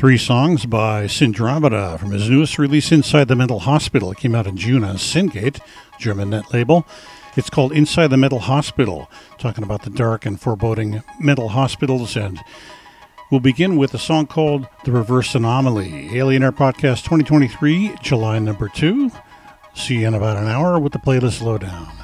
Three songs by Syndromeda from his newest release, Inside the Mental Hospital. It came out in June on Syngate, German net label. It's called Inside the Mental Hospital, talking about the dark and foreboding mental hospitals. And we'll begin with a song called The Reverse Anomaly. Alien Air Podcast 2023, July number two. See you in about an hour with the playlist lowdown.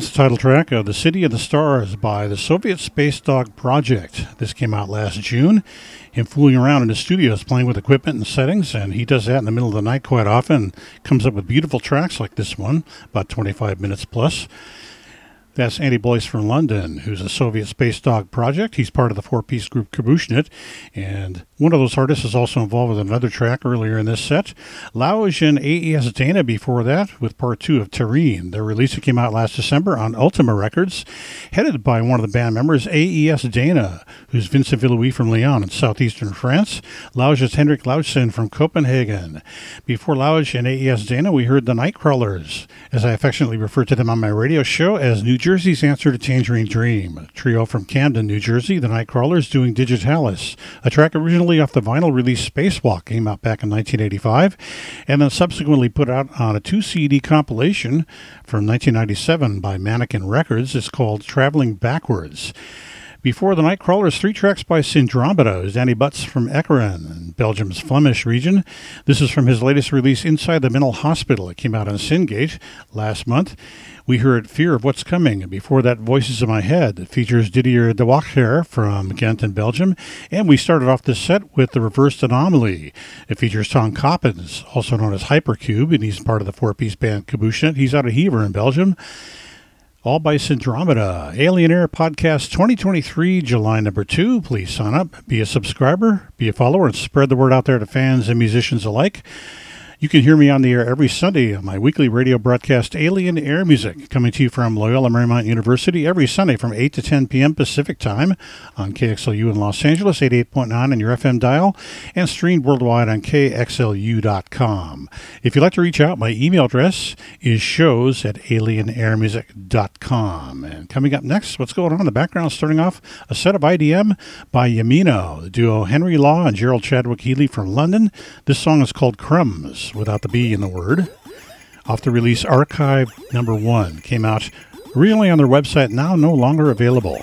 The title track of The City of the Stars by the Soviet Space Dog Project. This came out last June. Him fooling around in the studios playing with equipment and settings, and he does that in the middle of the night quite often. Comes up with beautiful tracks like this one, about 25 minutes plus. That's Andy Boyce from London, who's a Soviet Space Dog project. He's part of the four piece group Kabushnet, and one of those artists is also involved with another track earlier in this set. And AES Dana before that, with part two of Terrene. Their release that came out last December on Ultimae Records, headed by one of the band members, AES Dana, who's Vincent Villuis from Lyon in southeastern France. Lauge is Henrik Laujsen from Copenhagen. Before Lauge and AES Dana, we heard the Nightcrawlers, as I affectionately refer to them on my radio show as New Jersey's answer to Tangerine Dream, a trio from Camden, New Jersey, the Nightcrawlers doing Digitalis, a track originally off the vinyl release Spacewalk, came out back in 1985, and then subsequently put out on a two CD compilation from 1997 by Manikin Records. It's called Traveling Backwards. Before the Nightcrawlers, three tracks by Syndromeda is Danny Budts from Ekeren, Belgium's Flemish region. This is from his latest release, Inside the Mental Hospital. It came out on Syngate last month. We heard Fear of What's Coming, before that, Voices in My Head. It features Didier de Wachter from Ghent in Belgium. And we started off this set with The Reversed Anomaly. It features Tom Coppens, also known as Hypercube, and he's part of the four piece band Kabushnet. He's out of Hever in Belgium all by Syndromeda. Alien Air Podcast 2023, July number two. Please sign up, be a subscriber, be a follower, and spread the word out there to fans and musicians alike. You can hear me on the air every Sunday on my weekly radio broadcast, Alien Air Music, coming to you from Loyola Marymount University every Sunday from 8 to 10 p.m. Pacific Time on KXLU in Los Angeles, 88.9 on your FM dial, and streamed worldwide on KXLU.com. If you'd like to reach out, my email address is shows at alienairmusic.com. And coming up next, what's going on in the background? Starting off, a set of IDM by Yimino, the duo Henry Law and Gerald Chadwick Healy from London. This song is called Crumbs without the B in the word. Off the release Archive number one came out originally on their website, now no longer available.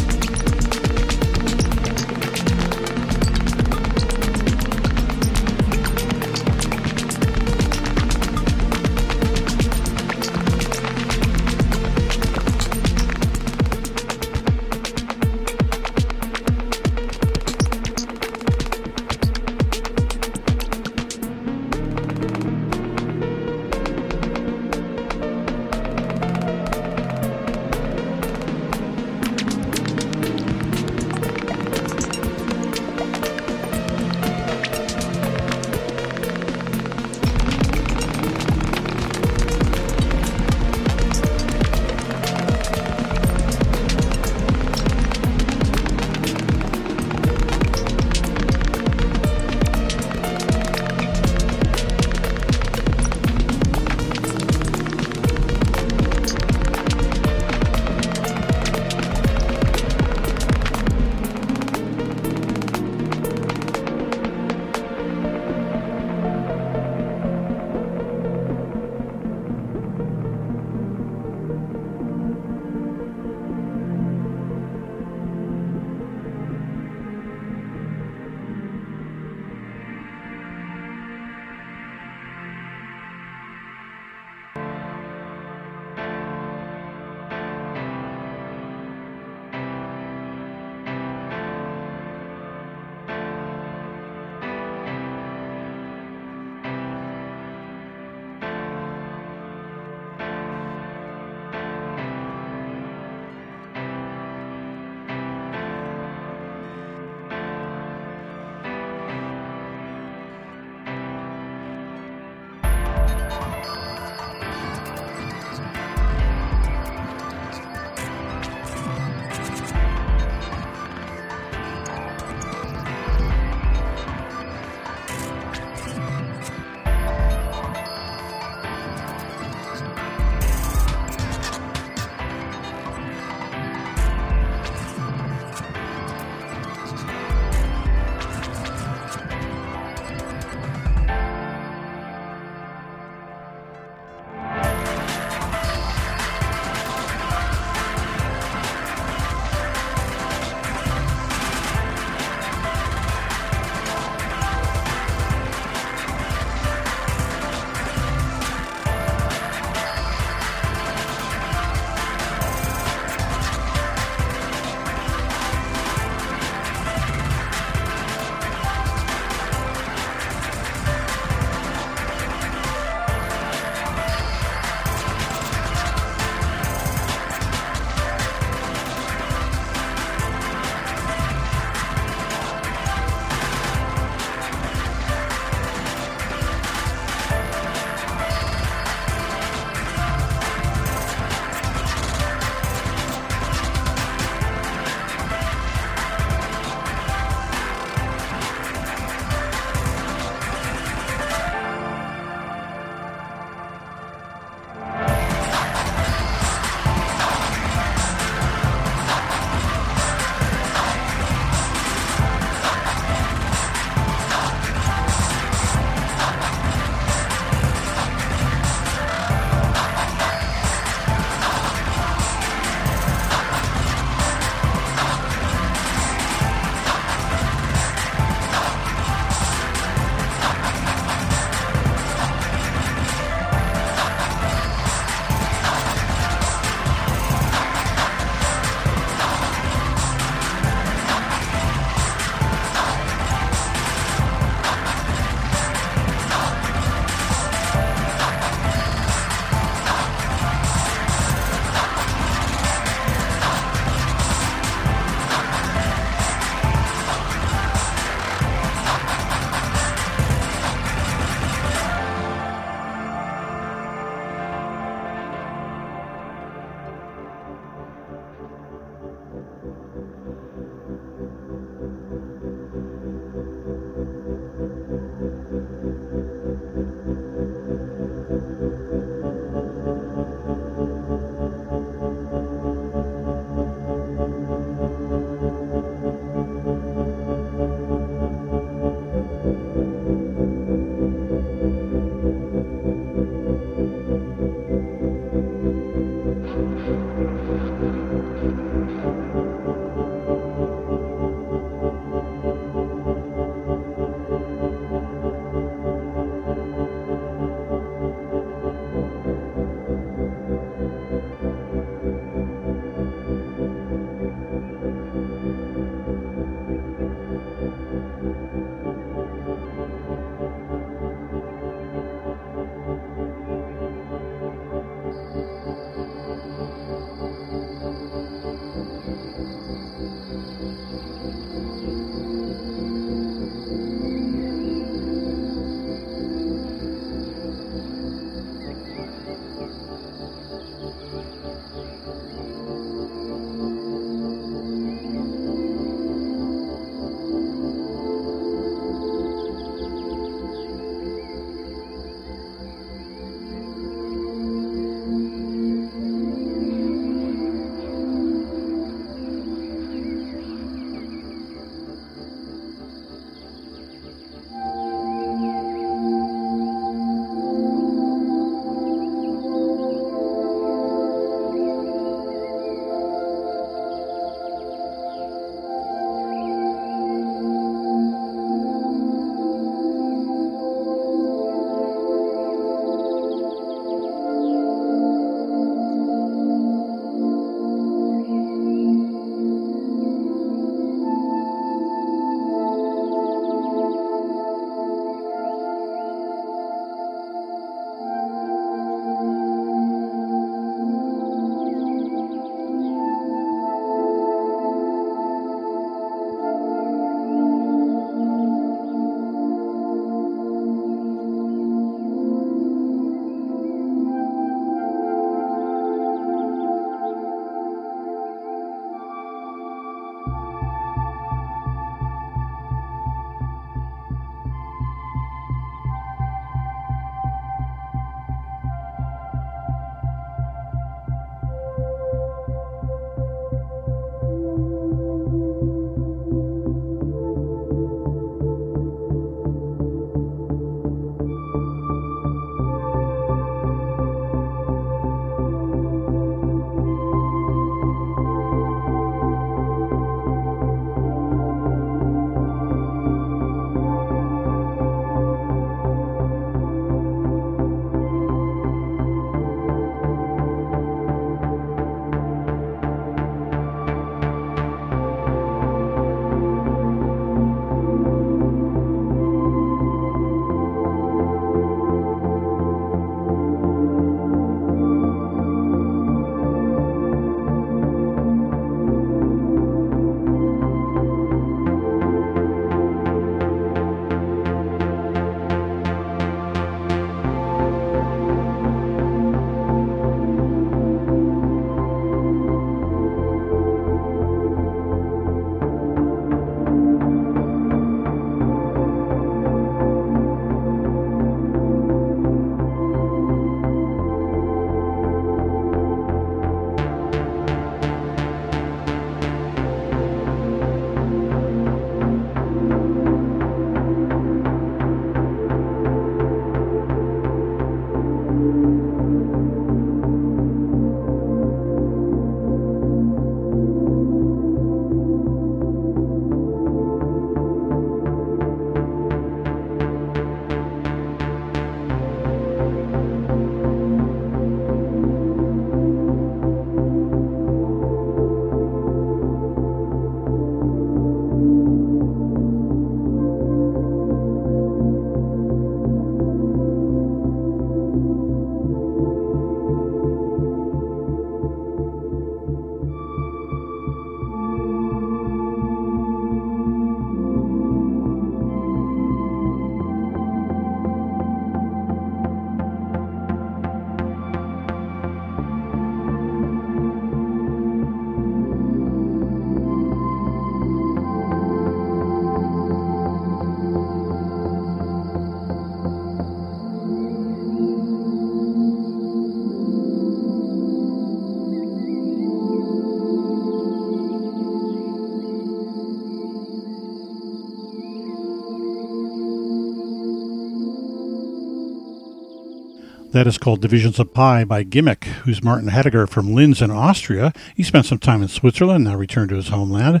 That is called Divisions of Pi by Gimmik, who's Martin Heidegger from Linz in Austria. He spent some time in Switzerland, now returned to his homeland.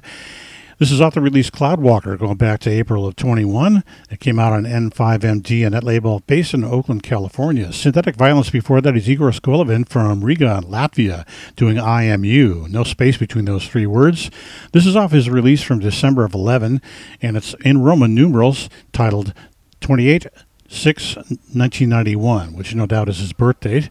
This is off the release Cloudwalker, going back to April of 21. It came out on N5MD, and that label based in Oakland, California. Synthetic Violence before that is Igor Skolovin from Riga, Latvia, doing Iamyou. No space between those three words. This is off his release from December of 11, and it's in Roman numerals titled 28 6 1991, which no doubt is his birth date.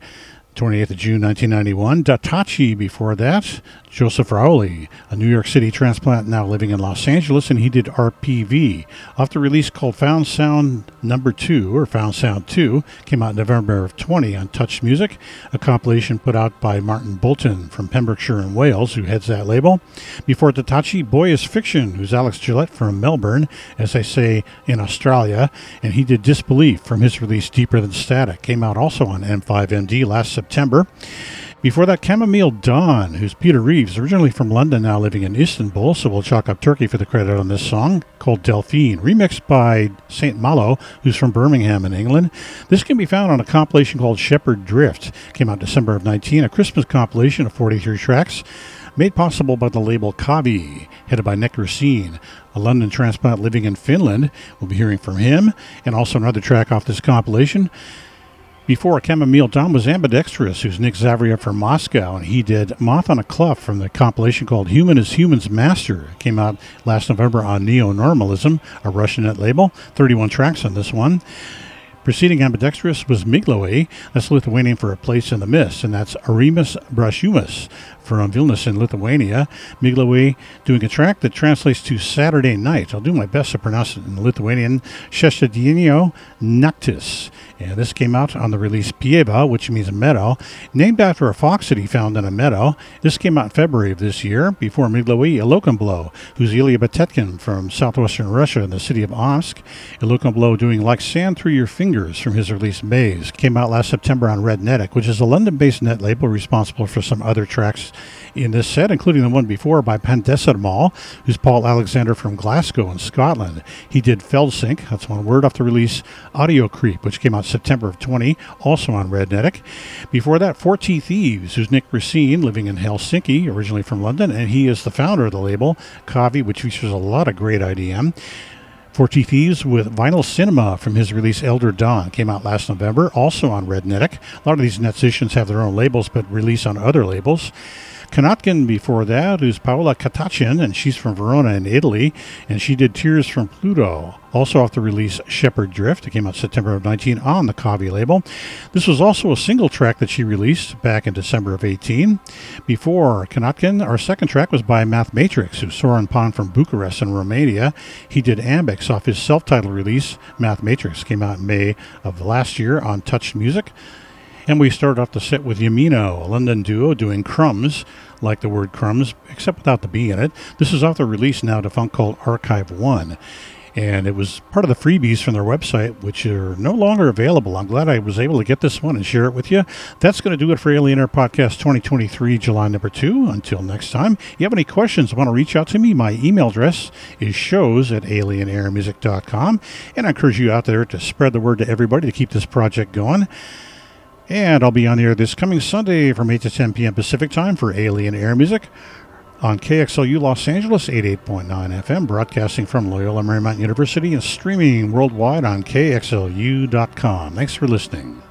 28th of June 1991. Datach'i before that. Joseph Rowley, a New York City transplant now living in Los Angeles, and he did RPV. Off the release called Found Sound Number 2, or Found Sound 2, came out in November of 20 on Touched Music, a compilation put out by Martin Boulton from Pembrokeshire in Wales, who heads that label. Before Datach'i, Boy is Fiction, who's Alex Gillette from Melbourne, as I say, in Australia, and he did Disbelief from his release Deeper Than Static, came out also on M5MD last September. Before that, Camomile Dawn, who's Peter Reeves, originally from London, now living in Istanbul, so we'll chalk up Turkey for the credit on this song, called Delphine, remixed by St. Malo, who's from Birmingham in England. This can be found on a compilation called Shepherd Drift. Came out December of 19, a Christmas compilation of 43 tracks made possible by the label Kahvi, headed by Nick Racine, a London transplant living in Finland. We'll be hearing from him, and also another track off this compilation. Before Camomile Dawn was Ambidextrous, who's Nick Zavria from Moscow, and he did Moth on a Cluff from the compilation called Human is Human's Master. It came out last November on Neo Normalism, a Russian label. 31 tracks on this one. Preceding ambidextrous was MigloJE, that's Lithuanian for a place in the mist, and that's Arimas Brashumas from Vilnius in Lithuania. MigloJE doing a track that translates to Saturday night. I'll do my best to pronounce it in Lithuanian. Šeštadienio Naktis. And this came out on the release Pieva, which means meadow, named after a fox that he found in a meadow. This came out in February of this year, before MigloJE illocanblo, who's Ilya Batetkin from southwestern Russia in the city of Omsk. illocanblo doing Like Sand Through Your Fingers from his release Maze. Came out last September on Rednetic, which is a London based net label responsible for some other tracks in this set, including the one before by Pandacetamol, who's Paul Alexander from Glasgow in Scotland. He did Feldsync, that's one word off the release, Audio Creep, which came out September of 20, also on Rednetic. Before that, 4T Thieves, who's Nick Racine, living in Helsinki, originally from London, and he is the founder of the label, Kahvi, which features a lot of great IDM. 4T Thieves with Vinyl Cinema from his release Elder Dawn came out last November, also on Rednetic. A lot of these neticians have their own labels but release on other labels. Kanatkin before that, is Paola Katachin, and she's from Verona in Italy, and she did Tears from Pluto. Also off the release Shepherd Drift. It came out September of 19 on the Kahvi label. This was also a single track that she released back in December of 18. Before Kanatkin, our second track was by Mathmatrix, who's Soren Pon from Bucharest in Romania. He did Ambix off his self-titled release, Mathmatrix. Came out in May of last year on Touched Music. And we start off the set with Yimino, a London duo doing crumbs, like the word crumbs, except without the B in it. This is off the release now funk called Archive 1. And it was part of the freebies from their website, which are no longer available. I'm glad I was able to get this one and share it with you. That's going to do it for Alien Air Podcast 2023, July number two. Until next time, if you have any questions, want to reach out to me, my email address is shows at alienairmusic.com. And I encourage you out there to spread the word to everybody to keep this project going. And I'll be on air this coming Sunday from 8 to 10 p.m. Pacific Time for Alien Air Music on KXLU Los Angeles 88.9 FM, broadcasting from Loyola Marymount University and streaming worldwide on KXLU.com. Thanks for listening.